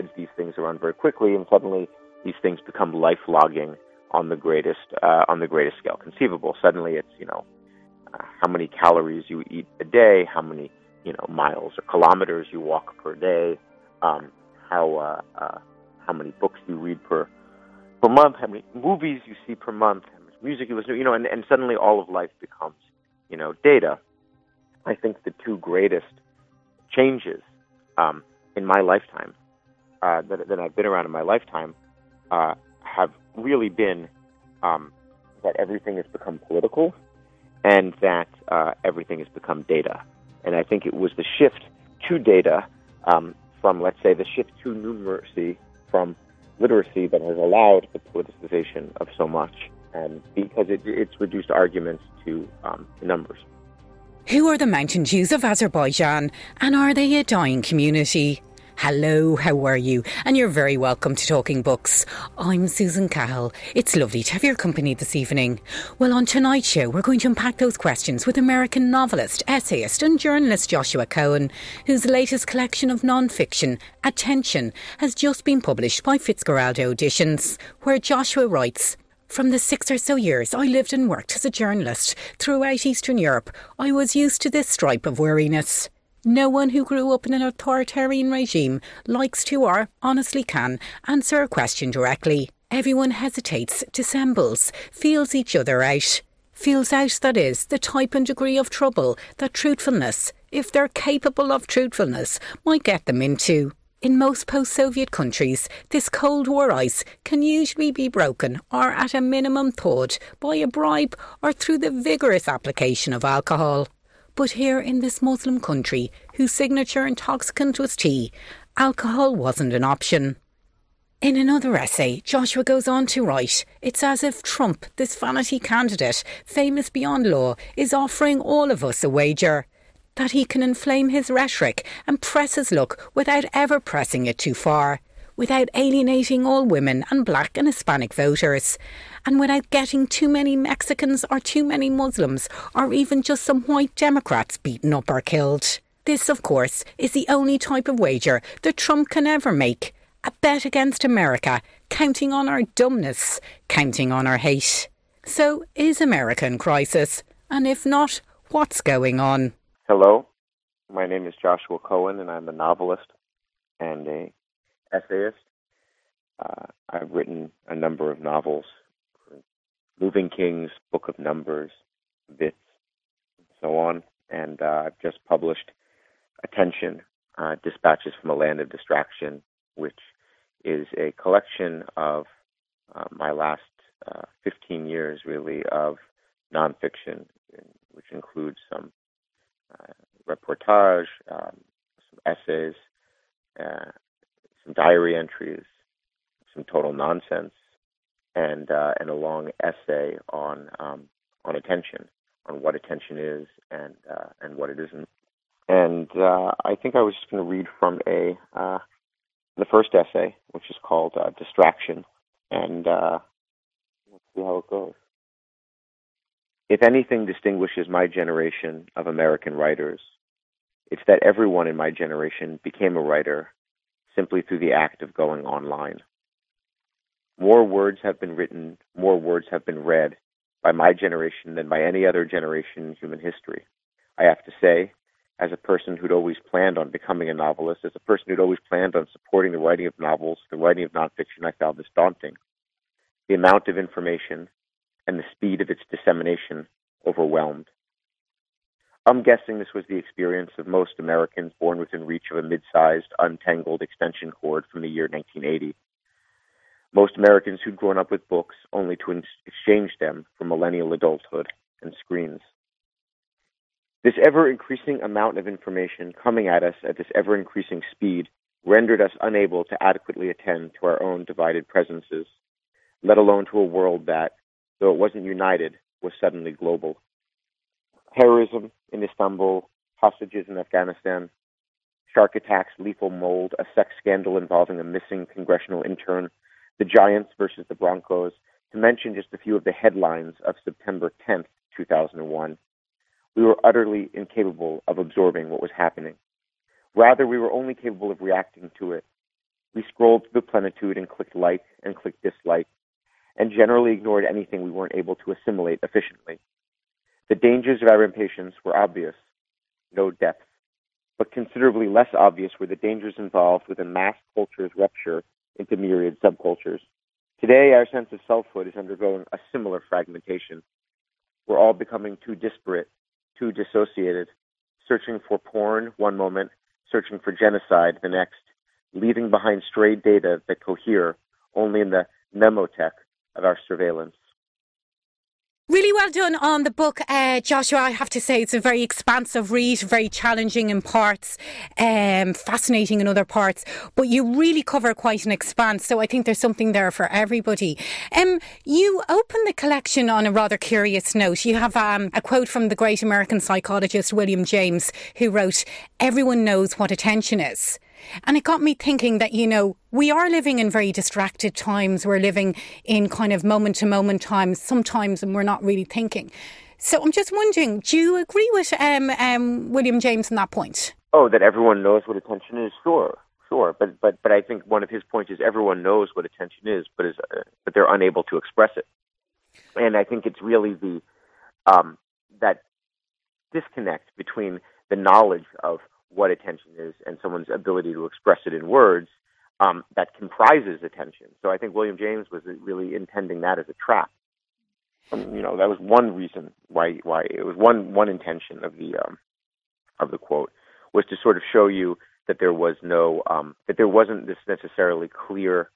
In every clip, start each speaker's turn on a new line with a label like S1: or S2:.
S1: spreads these things around very quickly, and suddenly these things become life logging on the greatest uh, on the greatest scale conceivable. Suddenly, it's you know uh, how many calories you eat a day, how many you know miles or kilometers you walk per day, um, how uh, uh, how many books you read per per month, how many movies you see per month, how much music you listen to, you know, and, and suddenly all of life becomes you know data. I think the two greatest changes um, in my lifetime uh, that, that I've been around in my lifetime uh, have really been um, that everything has become political and that uh, everything has become data. And I think it was the shift to data um, from, let's say, the shift to numeracy from literacy that has allowed the politicization of so much, and because it, it's reduced arguments to um, numbers.
S2: Who are the Mountain Jews of Azerbaijan, and are they a dying community? Hello, how are you? And you're very welcome to Talking Books. I'm Susan Cahill. It's lovely to have your company this evening. Well, on tonight's show, we're going to unpack those questions with American novelist, essayist, and journalist Joshua Cohen, whose latest collection of non-fiction, Attention, has just been published by Fitzcarraldo Editions, where Joshua writes, from the six or so years I lived and worked as a journalist throughout Eastern Europe, I was used to this stripe of weariness. No one who grew up in an authoritarian regime likes to or honestly can answer a question directly. Everyone hesitates, dissembles, feels each other out. Feels out, that is, the type and degree of trouble that truthfulness, if they're capable of truthfulness, might get them into. In most post Soviet countries, this Cold War ice can usually be broken or at a minimum thawed by a bribe or through the vigorous application of alcohol. But here in this Muslim country, whose signature intoxicant was tea, alcohol wasn't an option. In another essay, Joshua goes on to write It's as if Trump, this vanity candidate, famous beyond law, is offering all of us a wager. That he can inflame his rhetoric and press his luck without ever pressing it too far without alienating all women and black and Hispanic voters, and without getting too many Mexicans or too many Muslims or even just some white Democrats beaten up or killed. This, of course, is the only type of wager that Trump can ever make. A bet against America, counting on our dumbness, counting on our hate. So, is America in crisis? And if not, what's going on?
S1: Hello, my name is Joshua Cohen, and I'm a novelist and a essayist. Uh, I've written a number of novels, Moving Kings, Book of Numbers, Bits, and so on. And uh, I've just published Attention, uh, Dispatches from a Land of Distraction, which is a collection of uh, my last uh, 15 years, really, of nonfiction, which includes some uh, reportage, um, some essays, uh, some diary entries, some total nonsense, and uh, and a long essay on um, on attention, on what attention is and uh, and what it isn't. And uh, I think I was just going to read from a uh, the first essay, which is called uh, "Distraction," and uh, let's see how it goes. If anything distinguishes my generation of American writers, it's that everyone in my generation became a writer simply through the act of going online. More words have been written, more words have been read by my generation than by any other generation in human history. I have to say, as a person who'd always planned on becoming a novelist, as a person who'd always planned on supporting the writing of novels, the writing of nonfiction, I found this daunting. The amount of information and the speed of its dissemination overwhelmed. I'm guessing this was the experience of most Americans born within reach of a mid sized, untangled extension cord from the year 1980. Most Americans who'd grown up with books only to exchange them for millennial adulthood and screens. This ever increasing amount of information coming at us at this ever increasing speed rendered us unable to adequately attend to our own divided presences, let alone to a world that, though it wasn't united, was suddenly global terrorism in Istanbul, hostages in Afghanistan, shark attacks, lethal mold, a sex scandal involving a missing congressional intern, the Giants versus the Broncos, to mention just a few of the headlines of September 10th, 2001. We were utterly incapable of absorbing what was happening. Rather, we were only capable of reacting to it. We scrolled through the plenitude and clicked like and clicked dislike, and generally ignored anything we weren't able to assimilate efficiently. The dangers of our impatience were obvious no depth, but considerably less obvious were the dangers involved with a mass culture's rupture into myriad subcultures. Today, our sense of selfhood is undergoing a similar fragmentation. We're all becoming too disparate, too dissociated, searching for porn one moment, searching for genocide the next, leaving behind stray data that cohere only in the memotech of our surveillance.
S2: Really well done on the book, uh, Joshua. I have to say it's a very expansive read, very challenging in parts, um, fascinating in other parts, but you really cover quite an expanse. So I think there's something there for everybody. Um, you open the collection on a rather curious note. You have um, a quote from the great American psychologist William James, who wrote, "Everyone knows what attention is." And it got me thinking that, you know, we are living in very distracted times. We're living in kind of moment to moment times sometimes, and we're not really thinking. So I'm just wondering, do you agree with um, um, William James on that point?
S1: Oh, that everyone knows what attention is. Sure, sure. But but but I think one of his points is everyone knows what attention is, but is uh, but they're unable to express it. And I think it's really the um, that disconnect between the knowledge of what attention is and someone's ability to express it in words um, that comprises attention. So I think William James was really intending that as a trap. Um, you know, that was one reason why why it was one one intention of the um, of the quote was to sort of show you that there was no um, that there wasn't this necessarily clear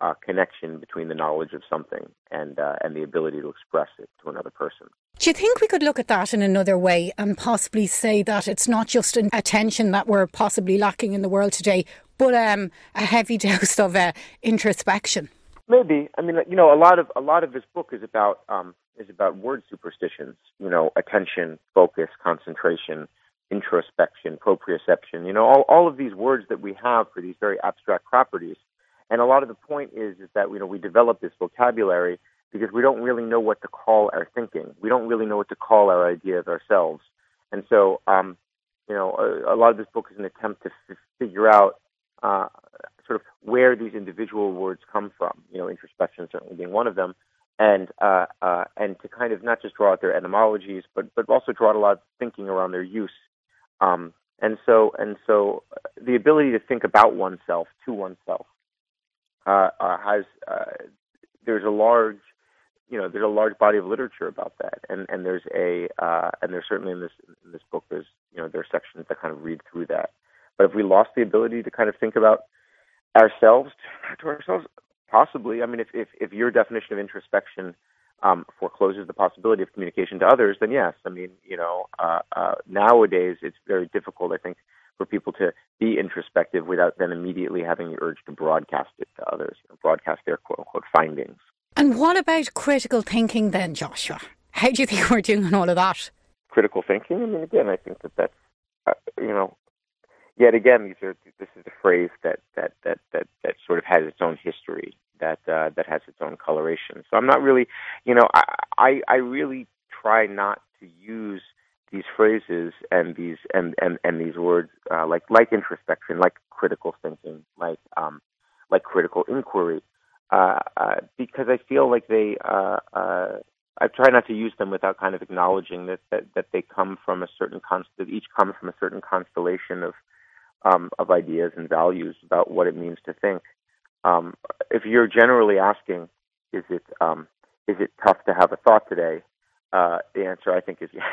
S1: uh, connection between the knowledge of something and uh, and the ability to express it to another person.
S2: Do you think we could look at that in another way and possibly say that it's not just an attention that we're possibly lacking in the world today, but um, a heavy dose of uh, introspection?
S1: Maybe. I mean, you know, a lot of a lot of this book is about um, is about word superstitions. You know, attention, focus, concentration, introspection, proprioception. You know, all all of these words that we have for these very abstract properties and a lot of the point is is that you know we develop this vocabulary because we don't really know what to call our thinking. We don't really know what to call our idea of ourselves. And so, um, you know, a, a, lot of this book is an attempt to f- figure out uh, sort of where these individual words come from. You know, introspection certainly being one of them, and uh, uh, and to kind of not just draw out their etymologies, but but also draw out a lot of thinking around their use. Um, and so and so, uh, the ability to think about oneself to oneself uh, uh, has uh, there's a large you know there's a large body of literature about that. And and there's a uh, and there's certainly in this in this book there's you know there are sections that kind of read through that. But if we lost the ability to kind of think about ourselves to ourselves possibly i mean if if, if your definition of introspection um, forecloses the possibility of communication to others then yes. I mean you know uh, uh, nowadays it's very difficult i think for people to be introspective without then immediately having the urge to broadcast it to others, you know, broadcast their quote unquote findings.
S2: And what about critical thinking then, Joshua? How do you think we're doing on all of that?
S1: Critical thinking? I mean, again, I think that that's, uh, you know, yet again, these are, this is a phrase that, that, that, that, that sort of has its own history, that, uh, that has its own coloration. So I'm not really, you know, I, I, I really try not to use these phrases and these and and and these words uh, like like introspection, like critical thinking, like um, like critical inquiry, uh, uh, because I feel like they. Uh, uh, I try not to use them without kind of acknowledging that that, that they come from a certain const- that each come from a certain constellation of um, of ideas and values about what it means to think. Um, if you're generally asking, is it um, is it tough to have a thought today? Uh, the answer I think is yes.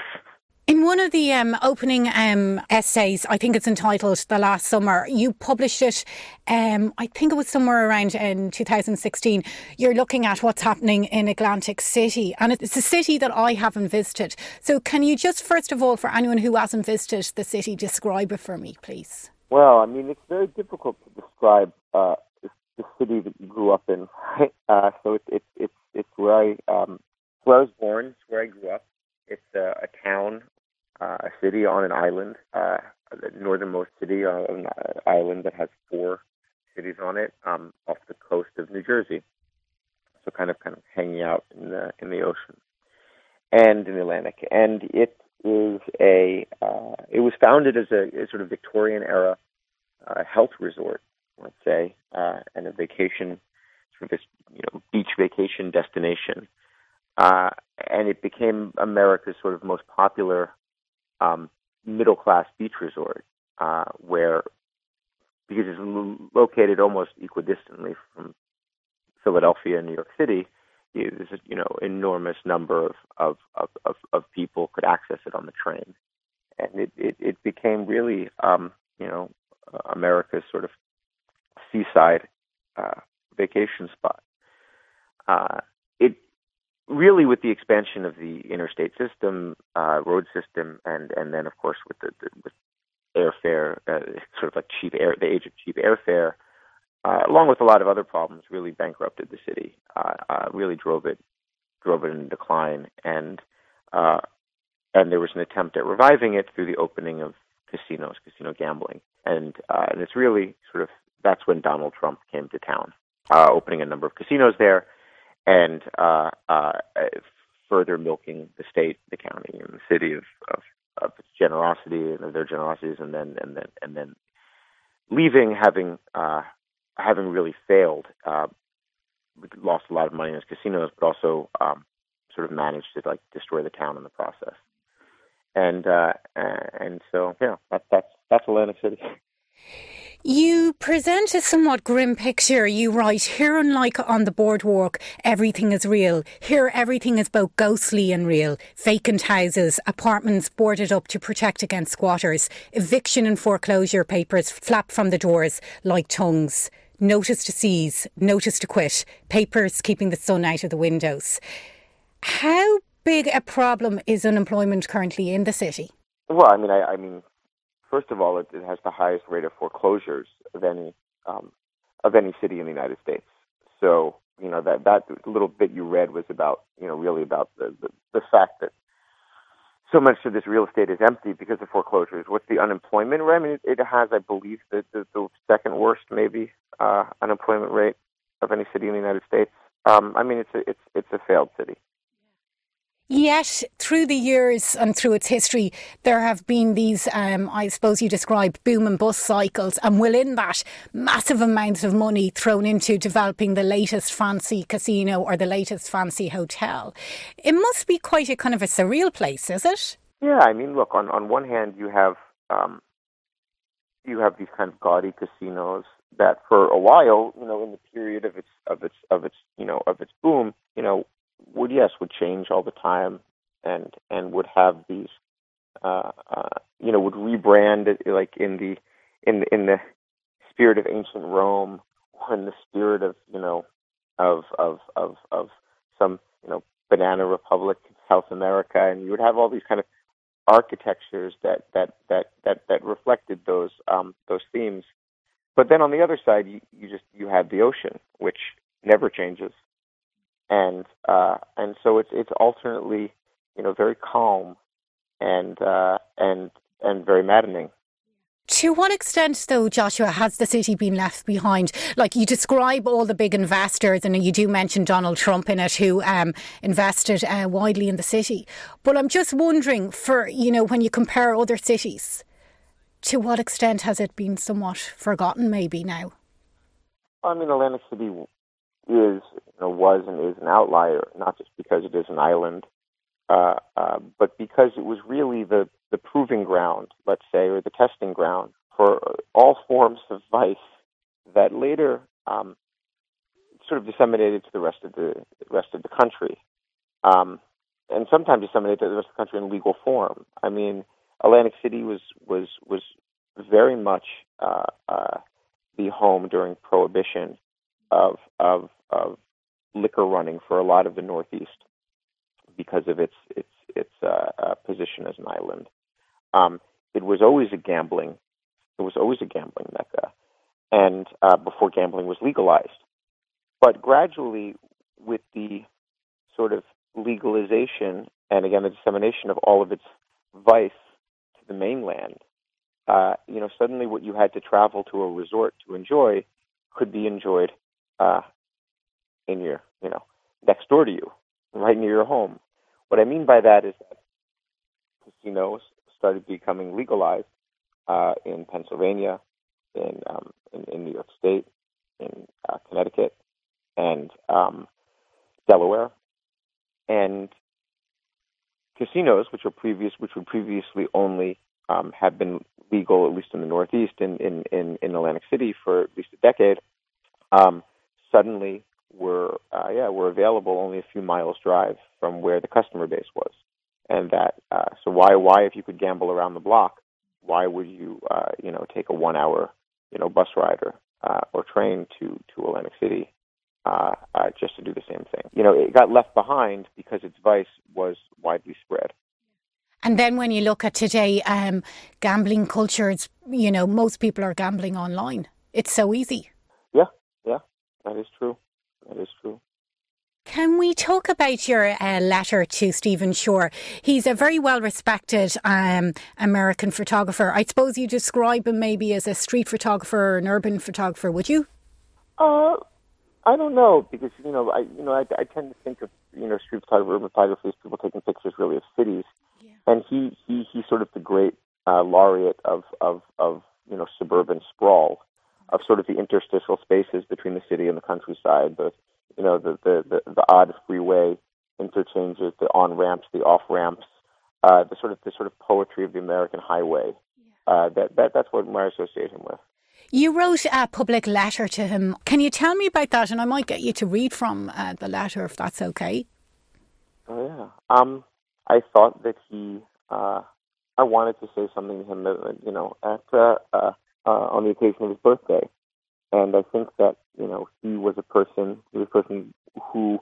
S2: In one of the um, opening um, essays, I think it's entitled "The Last Summer," you published it. Um, I think it was somewhere around in 2016. You're looking at what's happening in Atlantic City, and it's a city that I haven't visited. So, can you just first of all, for anyone who hasn't visited the city, describe it for me, please?
S1: Well, I mean, it's very difficult to describe uh, the city that you grew up in. Uh, so it's it's it's it's where I um, where I was born. It's where I grew up. It's a, a town uh, a city on an island, uh, the northernmost city on an island that has four cities on it, um, off the coast of New Jersey. So kind of kind of hanging out in the in the ocean and in the Atlantic. And it is a uh, it was founded as a, a sort of Victorian era a health resort, let's say, uh, and a vacation, sort of this you know beach vacation destination, uh, and it became America's sort of most popular um, middle class beach resort, uh, where because it's located almost equidistantly from Philadelphia and New York City, there's a you know enormous number of, of, of, of, of people could access it on the train, and it, it, it became really um, you know America's sort of seaside uh, vacation spot. Uh, really, with the expansion of the interstate system, uh, road system, and and then of course with the, the with airfare, uh, sort of like cheap air, the age of cheap airfare, uh, along with a lot of other problems, really bankrupted the city. Uh, uh, really drove it drove it in decline, and uh, and there was an attempt at reviving it through the opening of casinos, casino gambling, and and it's really sort of that's when Donald Trump came to town, opening a number of casinos there, and uh, uh, further milking the state, the county, and the city of, of of its generosity and of their generosities, and then and then and then leaving having uh, having really failed. Uh, lost a lot of money in its casinos, but also um, sort of managed to like destroy the town in the process. And uh, and so yeah, that, that's that's Atlantic City.
S2: You present a somewhat grim picture. You write, here, unlike on the boardwalk, everything is real. Here, everything is both ghostly and real. Vacant houses, apartments boarded up to protect against squatters, eviction and foreclosure papers flap from the doors like tongues. Notice to seize, notice to quit, papers keeping the sun out of the windows. How big a problem is unemployment currently in the city?
S1: Well, I mean, I, I mean, First of all, it, it has the highest rate of foreclosures of any um, of any city in the United States. So you know that that little bit you read was about you know really about the the, the fact that so much of this real estate is empty because of foreclosures. What's the unemployment rate? I mean, it, it has, I believe, the, the, the second worst maybe uh, unemployment rate of any city in the United States. Um, I mean, it's a it's it's a failed city.
S2: Yet, through the years and through its history, there have been these, um, I suppose you describe boom and bust cycles, and within that, massive amounts of money thrown into developing the latest fancy casino or the latest fancy hotel. It must be quite a kind of a surreal place, is it?
S1: Yeah, I mean, look, on, on one hand, you have um, you have these kind of gaudy casinos that, for a while, you know, in the period of its of its of its you know of its boom, you know, would yes would change all the time and and would have these uh, uh, you know would rebrand it like in the in in the spirit of ancient Rome or in the spirit of you know of of of of some you know banana republic South America. And you would have all these kind of architectures that that that that that reflected those um those themes. But then on the other side you, you just you had the ocean which never changes and uh, and so it's it's alternately you know very calm and uh, and and very maddening.
S2: To what extent, though, Joshua, has the city been left behind? Like you describe all the big investors, and you do mention Donald Trump in it, who um, invested uh, widely in the city. But I'm just wondering, for you know, when you compare other cities, to what extent has it been somewhat forgotten? Maybe now.
S1: I mean, Atlantic City is know, was and is an outlier, not just because it is an island, uh, uh, but because it was really the the proving ground, let's say, or the testing ground for all forms of vice that later um, sort of disseminated to the rest of the rest of the country, um, and sometimes disseminated to the rest of the country in legal form. I mean, Atlantic City was was was very much uh, uh, the home during Prohibition of of of liquor running for a lot of the Northeast because of its its its uh, uh, position as an island. Um, it was always a gambling. It was always a gambling mecca, and uh, before gambling was legalized. But gradually, with the sort of legalization and again the dissemination of all of its vice to the mainland, uh, you know, suddenly what you had to travel to a resort to enjoy could be enjoyed uh, in your, you know, next door to you, right near your home. What I mean by that is that casinos started becoming legalized uh, in Pennsylvania, in um, in, in New York State, in uh, Connecticut, and um, Delaware, and casinos, which were previous, which would previously only um, have been legal, at least in the Northeast, in in in, in Atlantic City for at least a decade, um, suddenly were uh, yeah were available only a few miles drive from where the customer base was, and that uh, so why why if you could gamble around the block, why would you uh, you know take a one hour you know bus ride or uh, or train to to Atlantic City uh, uh, just to do the same thing. You know, it got left behind because its vice was widely spread.
S2: And then when you look at today, um, gambling culture, it's, you know, most people are gambling online. It's so easy.
S1: Yeah, yeah, that is true. That is true.
S2: Can we talk about your uh, letter to Stephen Shore? He's a very well respected um, American photographer. I suppose you describe him maybe as a street photographer or an urban photographer, would you?
S1: Uh, I don't know because you know I you know I, I tend to think of you know street photography, urban photography as people taking pictures really of cities, yeah. and he he he's sort of the great uh, laureate of of of you know suburban sprawl, of sort of the interstitial spaces between the city and the countryside, the you know the the the, the odd freeway interchanges, the on ramps, the off ramps, uh, the sort of the sort of poetry of the American highway. Uh, that that that's what I associate him with.
S2: You wrote a public letter to him. Can you tell me about that? And I might get you to read from uh, the letter if that's okay.
S1: Oh yeah. Um, I thought that he. Uh, I wanted to say something to him, uh, you know, at uh, uh, on the occasion of his birthday, and I think that you know he was a person. He was a person who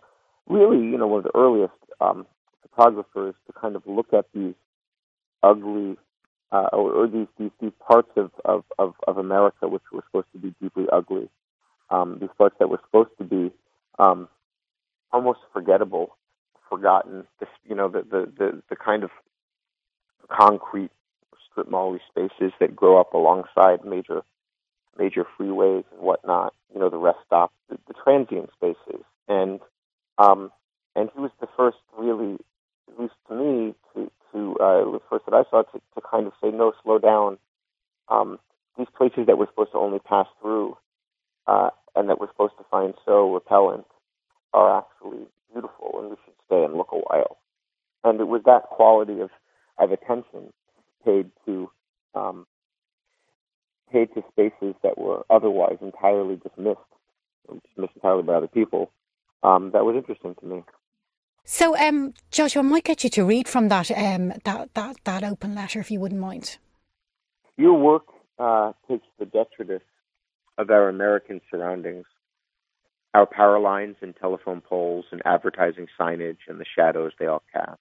S1: really, you know, one of the earliest um, photographers to kind of look at these ugly uh, or, or these, these these parts of, of, of, of America which were supposed to be deeply ugly, um, these parts that were supposed to be um, almost forgettable, forgotten. This, you know, the, the, the, the kind of concrete strip mall spaces that grow up alongside major major freeways and whatnot. You know, the rest stops, the, the transient spaces, and um, and he was the first really, at least to me, to to uh, the first that I saw to, to kind of say no, slow down. Um, these places that we're supposed to only pass through uh, and that we're supposed to find so repellent are actually beautiful, and we should stay and look a while. And it was that quality of of attention paid to um, paid to spaces that were otherwise entirely dismissed, dismissed entirely by other people. Um, that was interesting to me.
S2: So, um, Joshua, I might get you to read from that um, that, that that open letter, if you wouldn't mind.
S1: Your work uh, takes the detritus of our American surroundings, our power lines and telephone poles and advertising signage and the shadows they all cast,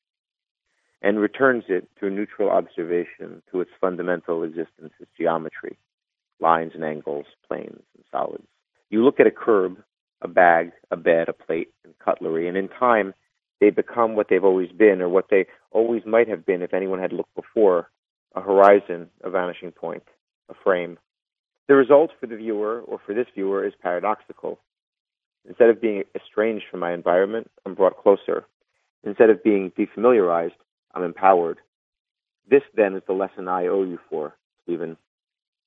S1: and returns it a neutral observation to its fundamental existence as geometry, lines and angles, planes and solids. You look at a curb, a bag, a bed, a plate, and cutlery, and in time they become what they've always been or what they always might have been if anyone had looked before a horizon, a vanishing point, a frame. The result for the viewer or for this viewer is paradoxical. Instead of being estranged from my environment, I'm brought closer. Instead of being defamiliarized, I'm empowered. This, then, is the lesson I owe you for, Stephen,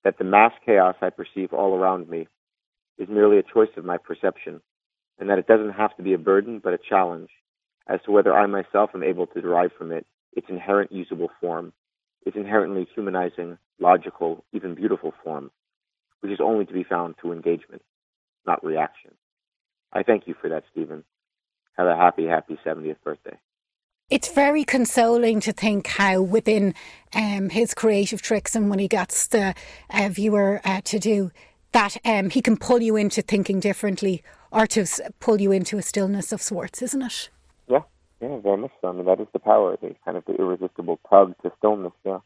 S1: that the mass chaos I perceive all around me is merely a choice of my perception, and that it doesn't have to be a burden, but a challenge, as to whether I myself am able to derive from it its inherent usable form, its inherently humanizing, logical, even beautiful form, which is only to be found through engagement, not reaction. I thank you for that, Stephen. Have a happy, happy 70th birthday.
S2: It's very consoling to think how within um, his creative tricks and when he gets the uh, viewer uh, to do that, um, he can pull you into thinking differently or to pull you into a stillness of sorts, isn't it?
S1: Yeah, yeah, very much so. I mean, that is the power, the kind of the irresistible tug to stillness. Yeah.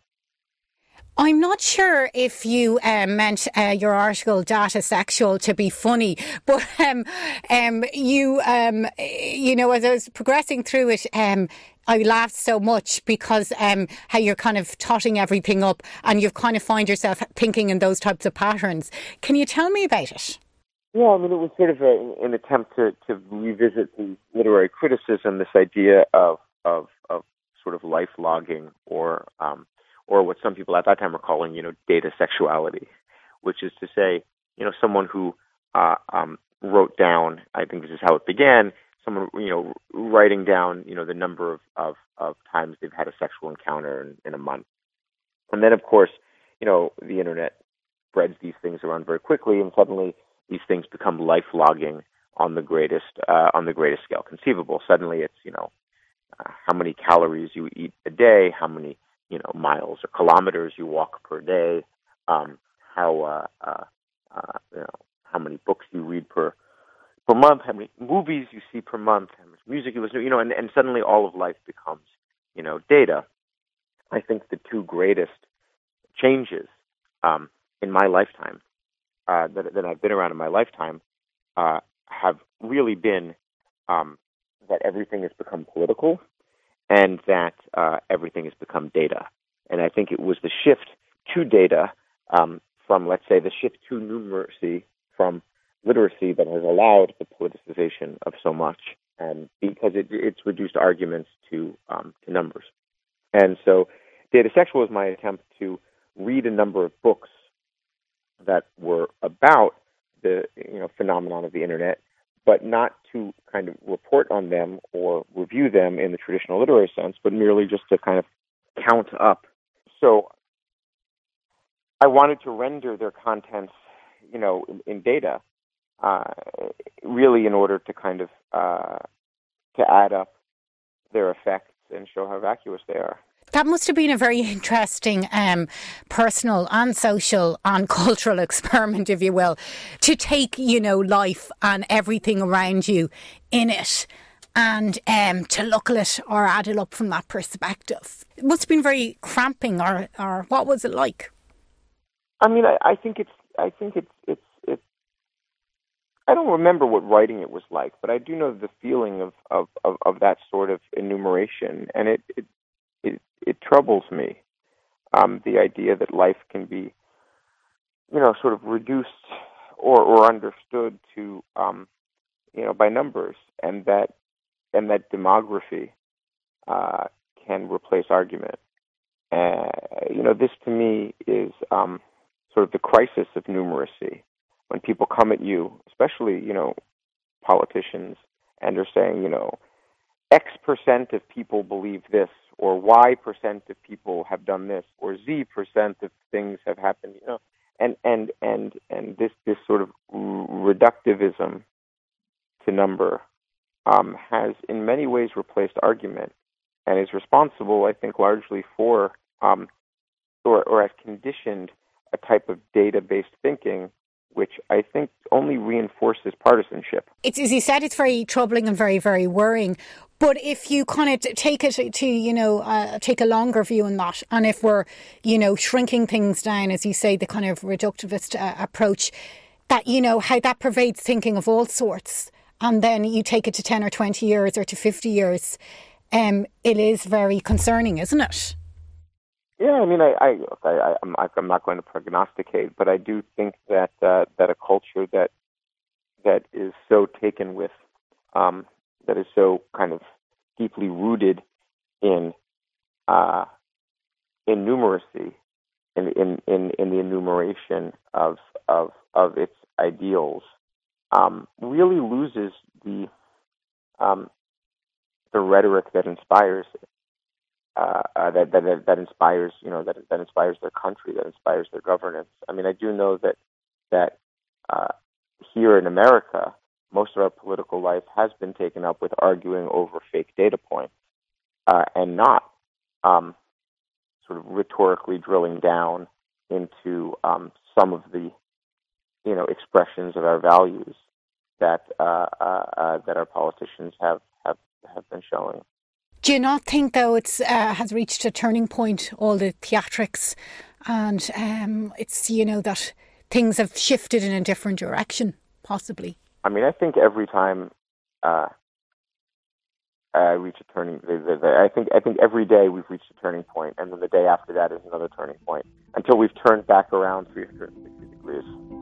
S2: I'm not sure if you um, meant uh, your article "Data Sexual" to be funny, but um, um, you, um, you know, as I was progressing through it, um, I laughed so much because um, how you're kind of totting everything up, and you kind of find yourself thinking in those types of patterns. Can you tell me about it?
S1: Yeah, I mean, it was sort of a, an attempt to, to revisit the literary criticism, this idea of, of, of sort of life logging or, um, or what some people at that time were calling, you know, data sexuality, which is to say, you know, someone who uh, um, wrote down. I think this is how it began. Someone, you know, writing down, you know, the number of of, of times they've had a sexual encounter in, in a month, and then of course, you know, the internet spreads these things around very quickly, and suddenly these things become life logging on the greatest uh, on the greatest scale conceivable. Suddenly, it's you know uh, how many calories you eat a day, how many you know miles or kilometers you walk per day, um, how uh, uh, uh, you know how many books you read per per month, how many movies you see per month, how much music you listen to, you know, and, and suddenly all of life becomes you know data. I think the two greatest changes um, in my lifetime uh, that, that I've been around in my lifetime uh, have really been um, that everything has become political and that uh, everything has become data. And I think it was the shift to data um, from, let's say, the shift to numeracy from literacy that has allowed the politicization of so much, and because it, it's reduced arguments to um, to numbers. And so, data sexual was my attempt to read a number of books that were about the you know phenomenon of the internet, but not to kind of report on them or review them in the traditional literary sense, but merely just to kind of count up. So I wanted to render their contents, you know, in, in data, uh, really in order to kind of uh, to add up their effects and show how vacuous they are.
S2: That must have been a very interesting um, personal and social and cultural experiment, if you will, to take, you know, life and everything around you in it and um, to look at it or add it up from that perspective. It must have been very cramping, or, or what was it like?
S1: I mean, I, I think it's, I think it's, it's, it's. I don't remember what writing it was like, but I do know the feeling of of, of, of that sort of enumeration, and it, it it it troubles me. Um, the idea that life can be, you know, sort of reduced or or understood to, um, you know, by numbers, and that and that demography uh, can replace argument. Uh, you know, this to me is um, sort of the crisis of numeracy. When people come at you, especially you know, politicians, and are saying, you know, X percent of people believe this, or Y percent of people have done this, or Z percent of things have happened. You know, and and and and this this sort of reductivism to number um, has in many ways replaced argument, and is responsible, I think, largely for um, or or has conditioned a type of data-based thinking which I think only reinforces partisanship.
S2: It's as you said, it's very troubling and very, very worrying. But if you kind of take it to, you know, uh, take a longer view on that, and if we're, you know, shrinking things down, as you say, the kind of reductivist uh, approach, that, you know, how that pervades thinking of all sorts, and then you take it to 10 or 20 years or to 50 years, um, it is very concerning, isn't it?
S1: Yeah, I mean, I, I, I, I'm, I'm not going to prognosticate, but I do think that uh, that a culture that that is so taken with um, that is so kind of deeply rooted in uh, in numeracy, in, in in in the enumeration of of of its ideals, um, really loses the um, the rhetoric that inspires it. Uh, uh, that, that that inspires you know that that inspires their country, that inspires their governance. I mean, I do know that that uh, here in America, most of our political life has been taken up with arguing over fake data points uh, and not um, sort of rhetorically drilling down into um, some of the you know expressions of our values that uh, uh, uh that our politicians have have have been showing.
S2: Do you not think, though, it uh, has reached a turning point? All the theatrics, and um, it's you know that things have shifted in a different direction, possibly.
S1: I mean, I think every time uh, I reach a turning, I think I think every day we've reached a turning point, and then the day after that is another turning point until we've turned back around 360 degrees.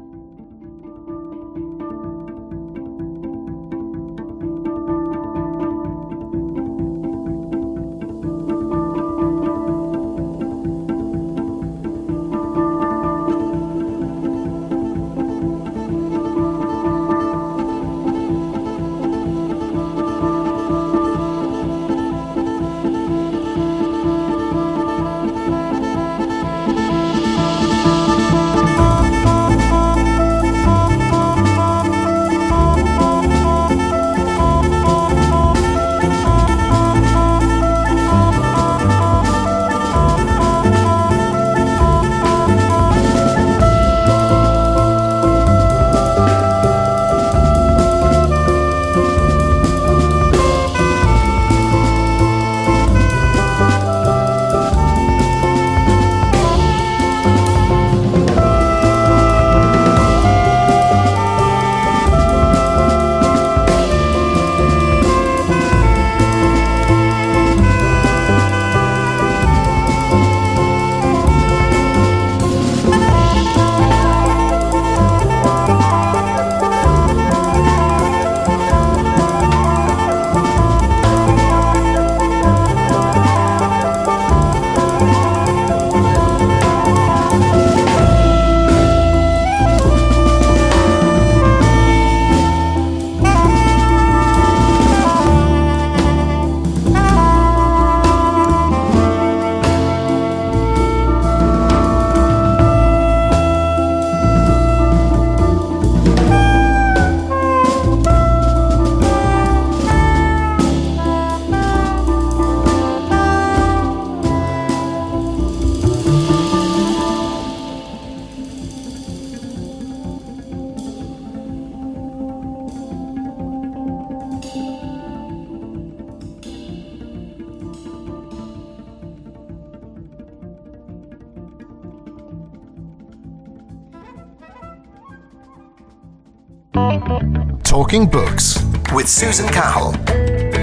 S3: Talking Books with Susan Cahill.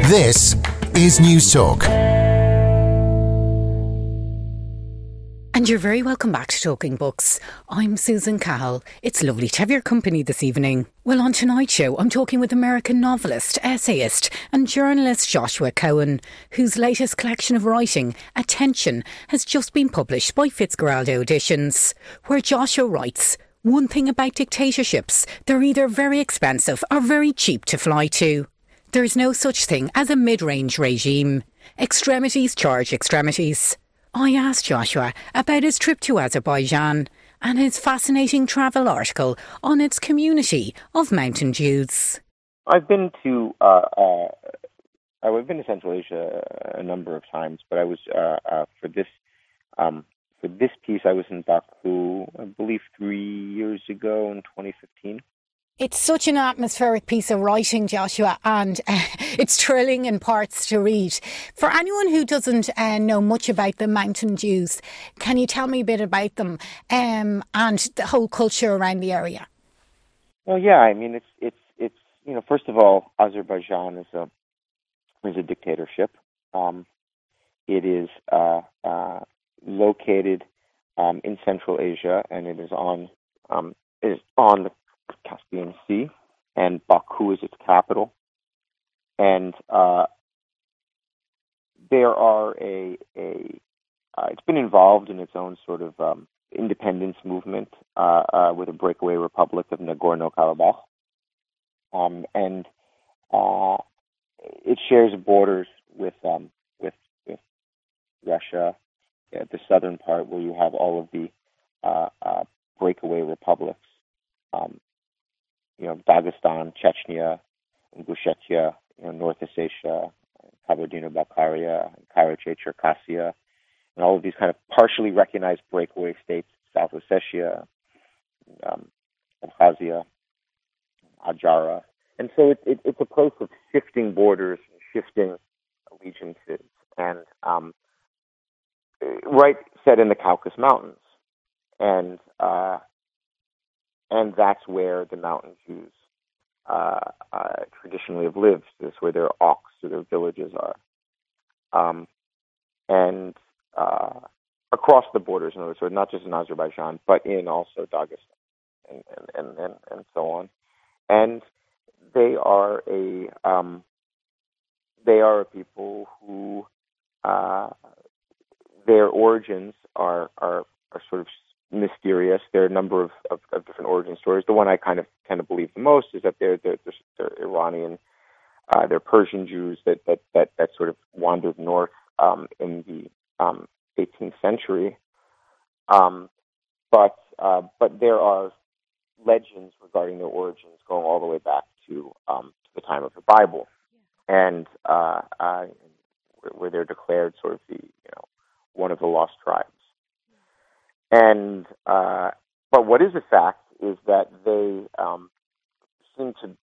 S3: This is Newstalk.
S2: And you're very welcome back to Talking Books. I'm Susan Cahill. It's lovely to have your company this evening. Well, on tonight's show, I'm talking with American novelist, essayist, and journalist Joshua Cohen, whose latest collection of writing, Attention, has just been published by Fitzcarraldo Editions, where Joshua writes one thing about dictatorships they're either very expensive or very cheap to fly to. There's no such thing as a mid range regime. Extremities charge extremities. I asked Joshua about his trip to Azerbaijan and his fascinating travel article on its community of mountain Jews.
S1: I've been to uh, uh, I've been to Central Asia a number of times, but I was uh, uh, for this um, for this piece I was in Baku, I believe, three years ago in 2015.
S2: It's such an atmospheric piece of writing, Joshua, and uh, it's thrilling in parts to read. For anyone who doesn't uh, know much about the Mountain Jews, can you tell me a bit about them um, and the whole culture around the area?
S1: Well, yeah, I mean, it's it's it's you know, first of all, Azerbaijan is a is a dictatorship. Um, it is uh, uh located um, in Central Asia, and it is on um, is on the Caspian Sea, and Baku is its capital. And uh, there are a a uh, it's been involved in its own sort of um, independence movement uh, uh with a breakaway republic of Nagorno Karabakh, um, and uh, it shares borders with um, with with Russia the southern part where you have all of the uh, breakaway republics. Um, you know, Dagestan, Chechnya, Ingushetia, you know, North Ossetia, Kabardino-Balkaria, Karachay, Circassia, and all of these kind of partially recognized breakaway states, South Ossetia, um, Abkhazia, Adjara. And so it, it, it's a place of shifting borders, and shifting allegiances, and um, right set in the Caucasus Mountains. And uh, and that's where the mountain Jews uh, uh, traditionally have lived. That's where their auks or their villages are, um, and uh, across the borders. In other words, not just in Azerbaijan, but in also Dagestan and and and, and so on. And they are a um, they are a people who uh, their origins are are are sort of mysterious. There are a number of, of, of, different origin stories. The one I kind of kind of believe the most is that they're they're, they're Iranian, uh, they're Persian Jews that that that, that sort of wandered north um, in the um, 18th century. Um, but uh, but there are legends regarding their origins going all the way back to, um, to the time of the Bible, and uh, uh, where they're declared sort of the you know one of the lost tribes. And uh, but what is a fact is that they um, seem to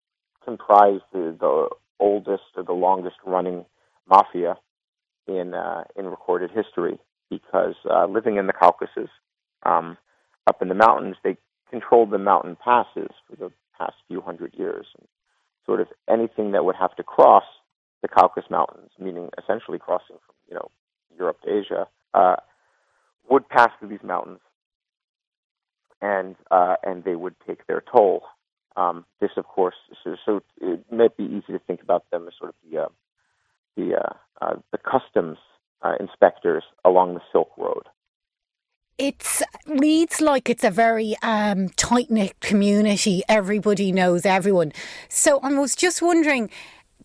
S1: comprise the, the oldest or the longest running mafia in uh, in recorded history because uh, living in the Caucasus, um, up in the mountains, they controlled the mountain passes for the past few hundred years. And sort of anything that would have to cross the Caucasus Mountains, meaning essentially crossing from you know Europe to Asia, uh, would pass through these mountains, and uh, and they would take their toll. Um, this, of course, so, so, it might be easy to think about them as sort of the uh, the uh, uh, the customs uh, inspectors along the Silk Road.
S2: It reads like it's a very um, tight knit community. Everybody knows everyone. So I was just wondering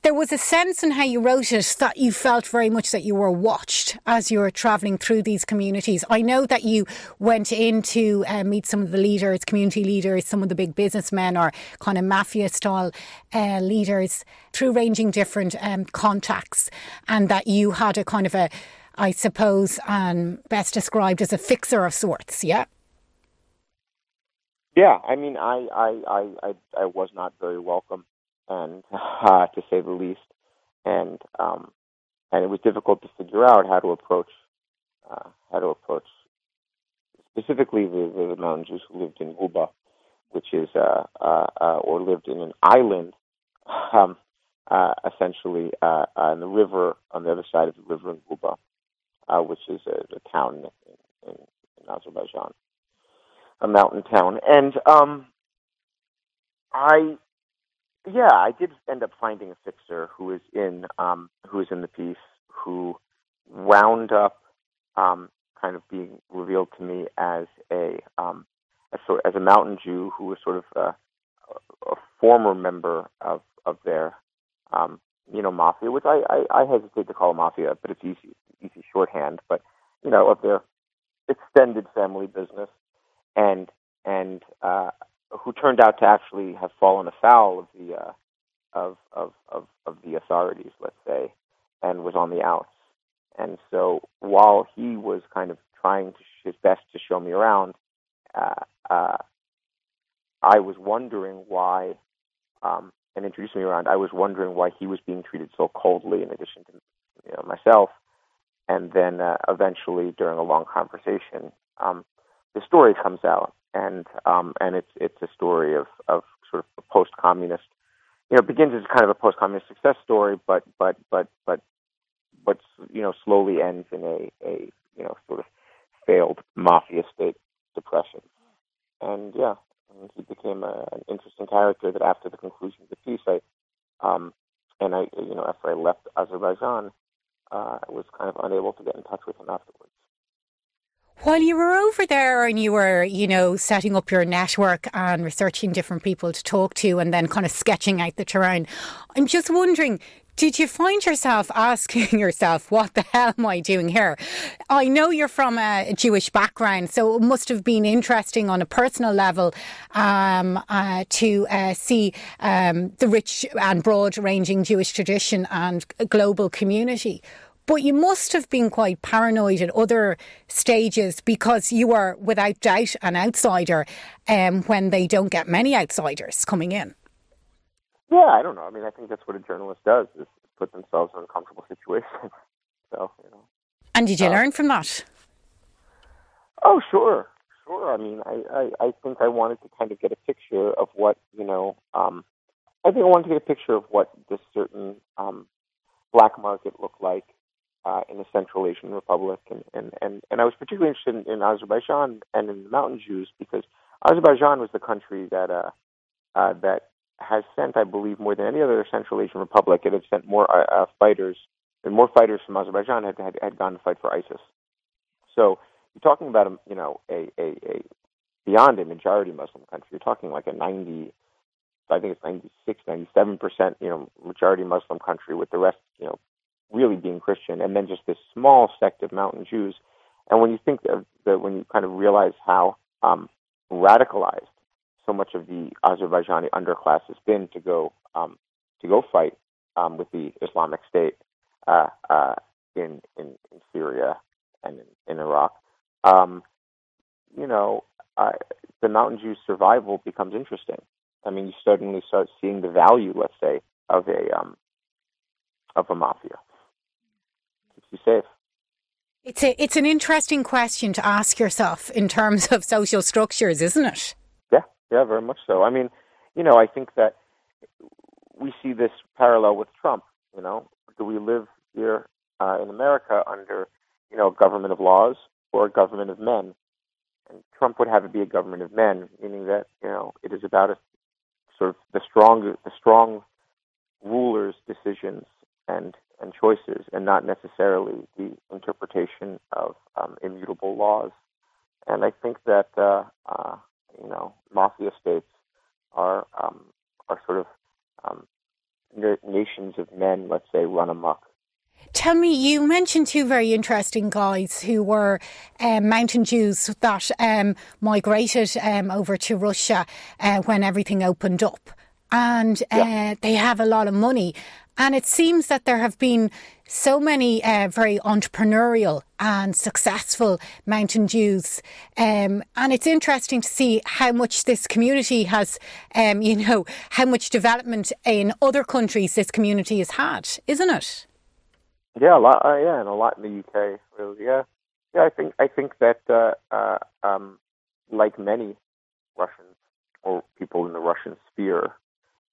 S2: there was a sense in how you wrote it that you felt very much that you were watched as you were travelling through these communities. I know that you went in to uh, meet some of the leaders, community leaders, some of the big businessmen or kind of mafia style uh, leaders through ranging different um, contacts, and that you had a kind of a, I suppose, um, best described as a fixer of sorts. Yeah.
S1: Yeah, I mean, I I I I, I was not very welcome and uh, to say the least. And um, and it was difficult to figure out how to approach uh, how to approach specifically the, the mountain Jews who lived in Guba, which is uh, uh, uh, or lived in an island, um, uh, essentially uh, on the river on the other side of the river in Guba, uh, which is a, a town in, in, in Azerbaijan, a mountain town, and um, I yeah, I did end up finding a fixer who is in um, who is in the piece who wound up um, kind of being revealed to me as a um, as, sort, as a mountain Jew who was sort of a, a former member of of their um, you know mafia, which I, I, I hesitate to call a mafia, but it's easy easy shorthand. But you know of their extended family business, and and uh, who turned out to actually have fallen afoul of the uh, of, of of of the authorities, let's say, and was on the outs. And so while he was kind of trying to his best to show me around, uh, uh, I was wondering why, um, and introduced me around. I was wondering why he was being treated so coldly, in addition to you know, myself. And then uh, eventually, during a long conversation, um, the story comes out, and um, and it's it's a story of of sort of a post-communist. You know, it begins as kind of a post-communist success story, but but but but but you know slowly ends in a a you know sort of failed mafia state depression. And yeah, and he became a, an interesting character that after the conclusion of the piece, I um, and I you know after I left Azerbaijan, uh, I was kind of unable to get in touch with him afterwards.
S2: While you were over there and you were, you know, setting up your network and researching different people to talk to and then kind of sketching out the terrain, I'm just wondering, did you find yourself asking yourself, what the hell am I doing here? I know you're from a Jewish background, so it must have been interesting on a personal level um, uh, to uh, see um, the rich and broad ranging Jewish tradition and global community. But you must have been quite paranoid at other stages because you are, without doubt, an outsider um, when they don't get many outsiders coming in.
S1: Yeah, I don't know. I mean, I think that's what a journalist does: is put themselves in uncomfortable situations. so, you know.
S2: And did you uh, learn from that?
S1: Oh, sure, sure. I mean, I, I, I think I wanted to kind of get a picture of what you know. Um, I think I wanted to get a picture of what this certain um, black market looked like uh, in the Central Asian Republic, and, and, and, and I was particularly interested in, in Azerbaijan and in the Mountain Jews because Azerbaijan was the country that uh, uh, that has sent, I believe, more than any other Central Asian republic. It had sent more uh, uh, fighters, and more fighters from Azerbaijan had, had had gone to fight for ISIS. So you're talking about a you know a, a, a beyond a majority Muslim country. You're talking like a 90, I think it's 96, 97 percent you know majority Muslim country with the rest you know really being Christian, and then just this small sect of mountain Jews. And when you think of the when you kind of realize how um, radicalized so much of the Azerbaijani underclass has been to go um, to go fight um, with the Islamic State uh, uh, in, in, in Syria and in, in Iraq. Um, you know, uh, the Mountain Jews' survival becomes interesting. I mean, you suddenly start seeing the value, let's say, of a um, of a mafia. You safe.
S2: It's a it's an interesting question to ask yourself in terms of social structures, isn't it?
S1: Yeah, very much so. I mean, you know, I think that we see this parallel with Trump. You know, do we live here uh, in America under, you know, a government of laws or a government of men? And Trump would have it be a government of men, meaning that you know it is about a sort of the strong, the strong rulers' decisions and and choices, and not necessarily the interpretation of um, immutable laws. And I think that uh, uh, you know, mafia states are um, are sort of um, nations of men, let's say, run amok.
S2: Tell me, you mentioned two very interesting guys who were um, mountain Jews that um, migrated um, over to Russia uh, when everything opened up. And uh, yeah. they have a lot of money. And it seems that there have been so many uh, very entrepreneurial and successful mountain Jews. Um, and it's interesting to see how much this community has, um, you know, how much development in other countries this community has had, isn't it?
S1: Yeah, a lot. Uh, yeah, and a lot in the UK, really. Yeah, yeah. I think I think that uh, uh, um, like many Russians, or people in the Russian sphere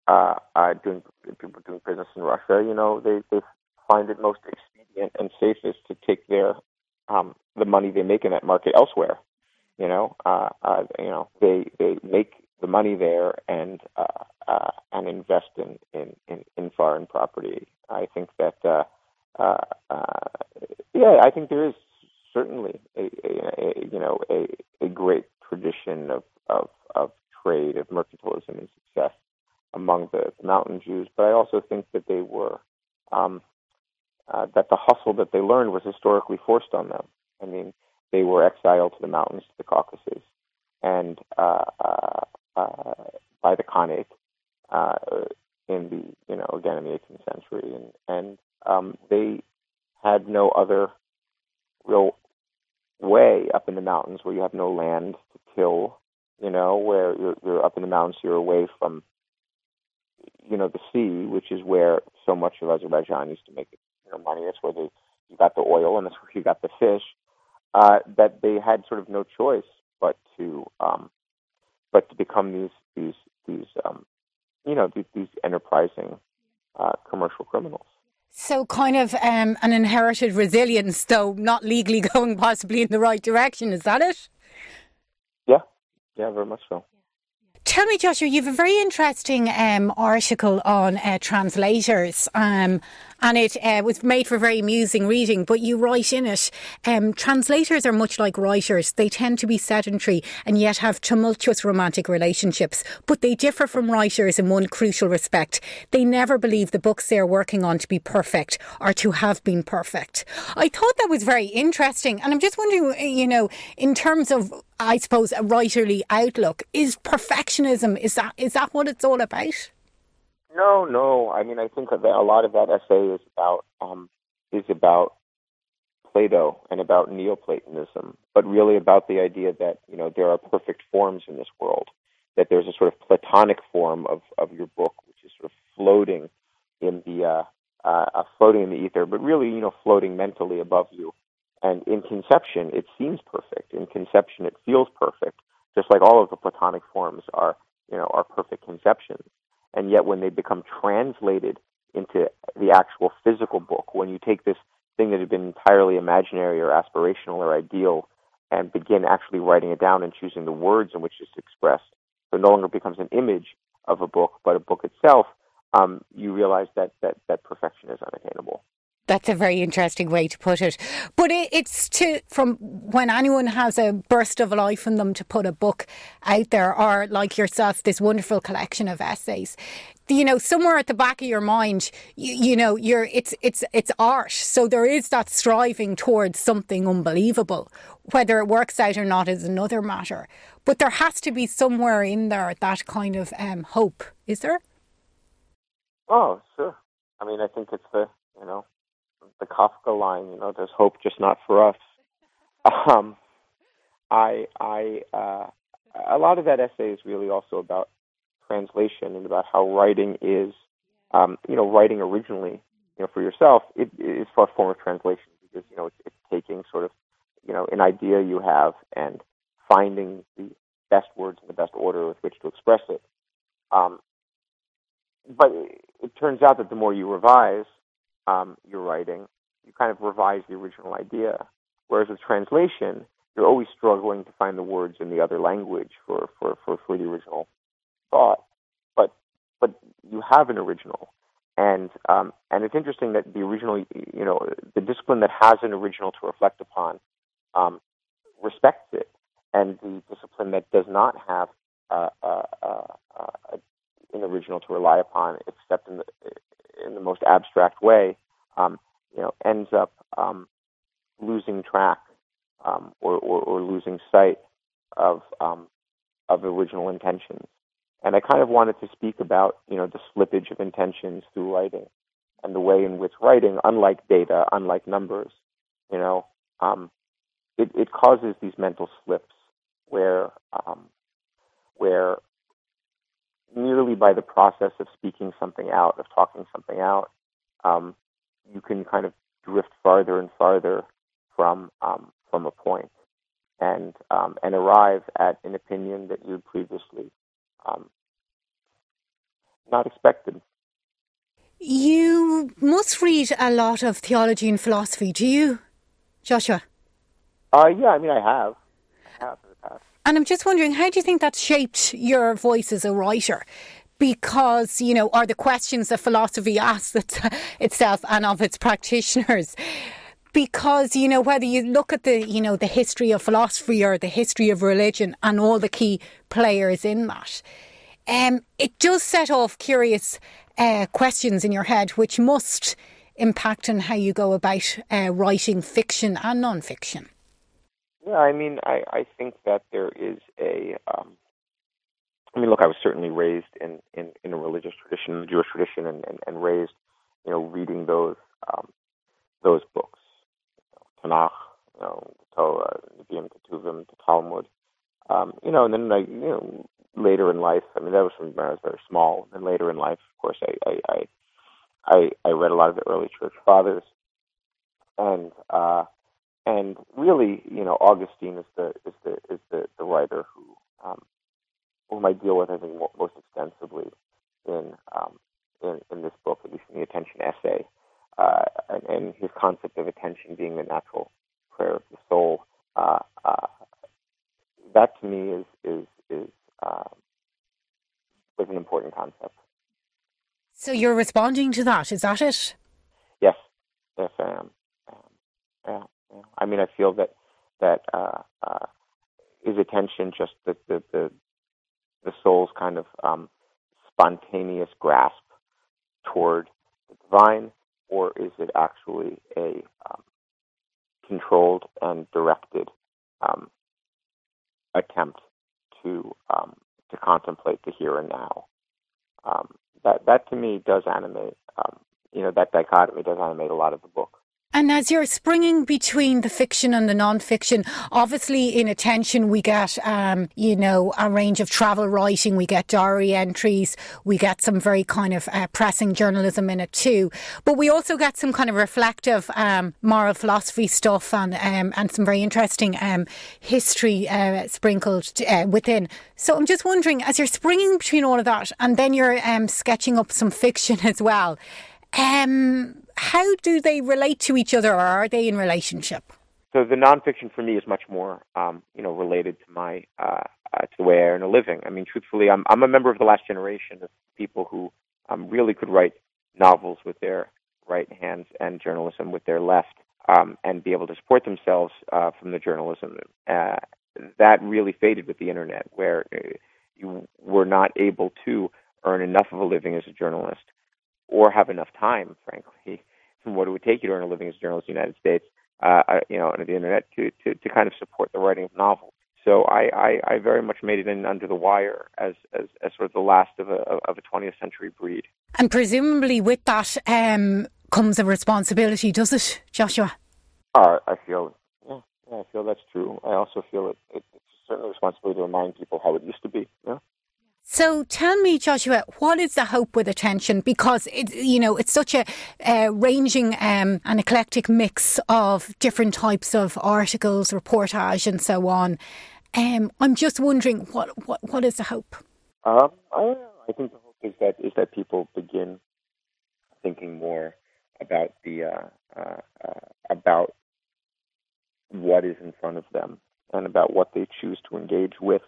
S1: uh, uh, doing people doing business in Russia, you know, they they find it most expedient and safest to take their um, the money they make in that market elsewhere. You know, uh, uh, you know, they they make the money there and uh, uh, and invest in, in, in, in foreign property. I think that uh, uh, uh, yeah, I think there is certainly a, a, a you know a, a great tradition of, of of trade of mercantilism and success among the mountain Jews, but I also think that they were um, uh, that the hustle that they learned was historically forced on them. I mean, they were exiled to the mountains, to the Caucasus, and uh, uh, uh, by the Khanate uh, in the you know again in the 18th century, and and um, they had no other real way up in the mountains where you have no land to till, you know, where you're, you're up in the mountains, you're away from you know the sea, which is where so much of Azerbaijan used to make you know money. That's where they you got the oil, and that's where you got the fish. Uh, that they had sort of no choice but to um, but to become these these these um, you know these, these enterprising uh, commercial criminals.
S2: So, kind of um, an inherited resilience, though not legally going possibly in the right direction. Is that it?
S1: Yeah, yeah, very much so.
S2: Tell me, Joshua, you have a very interesting um, article on uh, translators, um, and it uh, was made for very amusing reading. But you write in it, um, translators are much like writers. They tend to be sedentary and yet have tumultuous romantic relationships. But they differ from writers in one crucial respect: they never believe the books they are working on to be perfect or to have been perfect. I thought that was very interesting, and I'm just wondering, you know, in terms of I suppose, a writerly outlook. Is perfectionism is that is that what it's all about?
S1: No, no. I mean, I think that a lot of that essay is about um, is about Plato and about Neoplatonism, but really about the idea that you know there are perfect forms in this world. That there's a sort of Platonic form of of your book, which is sort of floating in the uh, uh, floating in the ether, but really you know floating mentally above you and in conception, it seems perfect. In conception, it feels perfect, just like all of the Platonic forms are, you know, are perfect conceptions. And yet, when they become translated into the actual physical book, when you take this thing that had been entirely imaginary or aspirational or ideal and begin actually writing it down and choosing the words in which it's expressed, so it no longer becomes an image of a book, but a book itself, um, you realize that, that, that perfection is unattainable.
S2: That's a very interesting way to put it. But it, it's to from when anyone has a burst of life in them to put a book out there, or like yourself, this wonderful collection of essays. You know, somewhere at the back of your mind, you, you know, you're it's it's it's art. So there is that striving towards something unbelievable. Whether it works out or not is another matter. But there has to be somewhere in there that kind of um, hope. Is there?
S1: Oh, sure. I mean, I think it's the you know the Kafka line. You know, there's hope, just not for us. Um, I, I, uh, a lot of that essay is really also about translation and about how writing is, um, you know, writing originally, you know, for yourself, it is a form of translation because you know it's, it's taking sort of, you know, an idea you have and finding the best words in the best order with which to express it. Um, but it turns out that the more you revise, um, you're writing, you kind of revise the original idea. Whereas with translation, you're always struggling to find the words in the other language for, for, for, for the original thought. But but you have an original. And um, and it's interesting that the original, you know, the discipline that has an original to reflect upon um, respects it, and the discipline that does not have uh, uh, uh, uh an original to rely upon, except in the in the most abstract way, um, you know, ends up um, losing track um, or, or, or, losing sight of um, of original intentions. And I kind of wanted to speak about, you know, the slippage of intentions through writing, and the way in which writing, unlike data, unlike numbers, you know, um, it, it causes these mental slips where um, where merely by the process of speaking something out, of talking something out, um, you can kind of drift farther and farther from um, from a point, and um, and arrive at an opinion that you previously um, not expected.
S2: You must read a lot of theology and philosophy, do you, Joshua?
S1: Uh, yeah, I mean, I have. I have in the past.
S2: And I'm just wondering, how do you think that shaped your voice as a writer? Because, you know, are the questions that philosophy asks itself and of its practitioners? Because, you know, whether you look at the, you know, the history of philosophy or the history of religion and all the key players in that, um, it does set off curious uh, questions in your head, which must impact on how you go about uh, writing fiction and non-fiction.
S1: Yeah, I mean, I, I think that there is a. Um, I mean, look, I was certainly raised in, in, in a religious tradition, the Jewish tradition, and, and, and raised, you know, reading those um, those books, you know, Tanakh, you know, Torah, Nevi'im, Ketuvim, the Talmud, um, you know, and then like you know, later in life, I mean, that was from when I was very small. And later in life, of course, I I I I, I read a lot of the early church fathers, and uh, and really, you know, Augustine is the is the is the, the writer who um, whom I deal with, I think, most extensively in um, in, in this book, at least in the attention essay, uh, and, and his concept of attention being the natural prayer of the soul. Uh, uh, that to me is is is um, was an important concept.
S2: So you're responding to that, is that it?
S1: Yes, yes, I am. Um, yeah, I mean, I feel that that uh, uh, is attention just the the the, the soul's kind of um, spontaneous grasp toward the divine, or is it actually a um, controlled and directed um, attempt to um, to contemplate the here and now. Um, that that to me does animate. Um, you know that dichotomy does animate a lot of the book.
S2: And as you're springing between the fiction and the non-fiction, obviously in attention we get, um, you know, a range of travel writing. We get diary entries. We get some very kind of uh, pressing journalism in it too. But we also get some kind of reflective um, moral philosophy stuff and um, and some very interesting um, history uh, sprinkled uh, within. So I'm just wondering, as you're springing between all of that, and then you're um, sketching up some fiction as well. Um, how do they relate to each other, or are they in relationship?
S1: So the nonfiction for me is much more, um, you know, related to my uh, uh, to the way I earn a living. I mean, truthfully, I'm I'm a member of the last generation of people who um, really could write novels with their right hands and journalism with their left, um, and be able to support themselves uh, from the journalism. Uh, that really faded with the internet, where uh, you were not able to earn enough of a living as a journalist or have enough time, frankly, from what it would take you to earn a living as a journalist in the United States, uh, you know, on the internet to, to, to kind of support the writing of novels. So I, I, I very much made it in under the wire as, as, as sort of the last of a, of a 20th century breed.
S2: And presumably with that um, comes a responsibility, does it, Joshua?
S1: Uh, I feel, yeah, yeah, I feel that's true. I also feel it, it, it's certainly a responsibility to remind people how it used to be. Yeah.
S2: So tell me, Joshua, what is the hope with attention? Because it, you know, it's such a uh, ranging um, and eclectic mix of different types of articles, reportage, and so on. Um, I'm just wondering, what what what is the hope?
S1: Um, I, I think the hope is that is that people begin thinking more about the uh, uh, uh, about what is in front of them and about what they choose to engage with.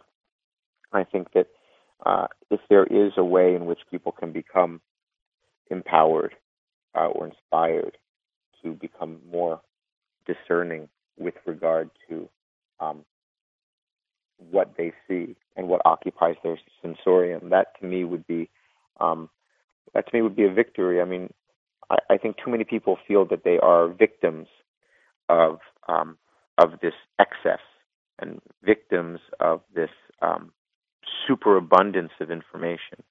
S1: I think that uh, if there is a way in which people can become empowered uh, or inspired to become more discerning with regard to um, what they see and what occupies their sensorium, that to me would be um, that to me would be a victory. I mean, I, I think too many people feel that they are victims of um, of this excess and victims of this um, superabundance of information.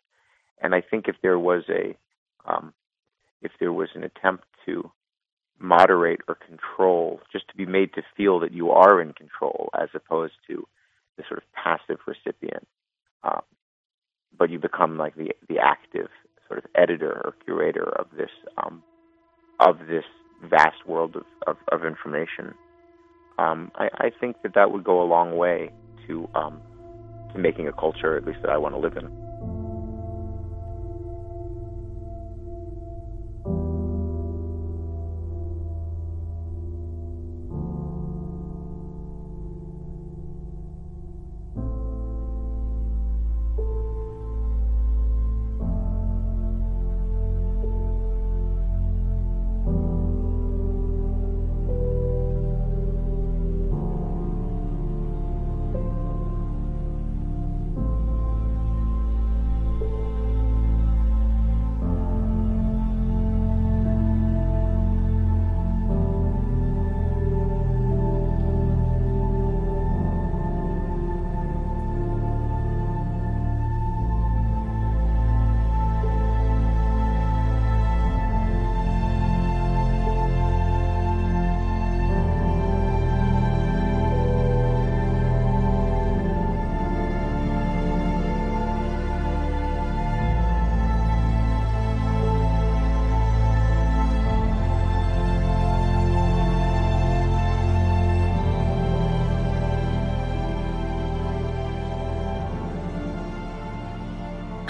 S1: And I think if there was a um, if there was an attempt to moderate or control, just to be made to feel that you are in control, as opposed to the sort of passive recipient, um, but you become like the the active sort of editor or curator of this um, of this vast world of, of, of information. Um, I, I, think that that would go a long way to um, making a culture, at least that I want to live in.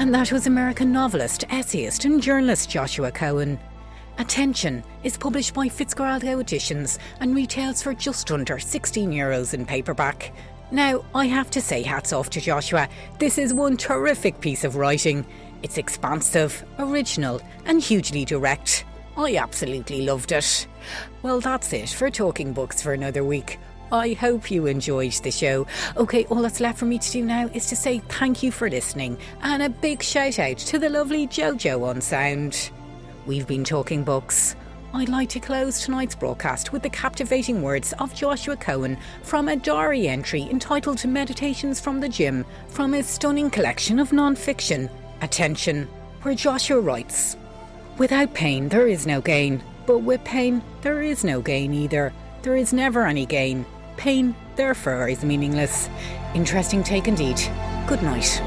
S2: And that was American novelist, essayist, and journalist Joshua Cohen. Attention is published by Fitzcarraldo Editions and retails for just under 16 euros in paperback. Now, I have to say hats off to Joshua. This is one terrific piece of writing. It's expansive, original, and hugely direct. I absolutely loved it. Well, that's it for Talking Books for another week. I hope you enjoyed the show. Okay, all that's left for me to do now is to say thank you for listening and a big shout out to the lovely Jojo on sound. We've been talking books. I'd like to close tonight's broadcast with the captivating words of Joshua Cohen from a diary entry entitled Meditations from the Gym from his stunning collection of non fiction, Attention, where Joshua writes Without pain, there is no gain, but with pain, there is no gain either. There is never any gain. Pain, therefore, is meaningless. Interesting take indeed. Good night.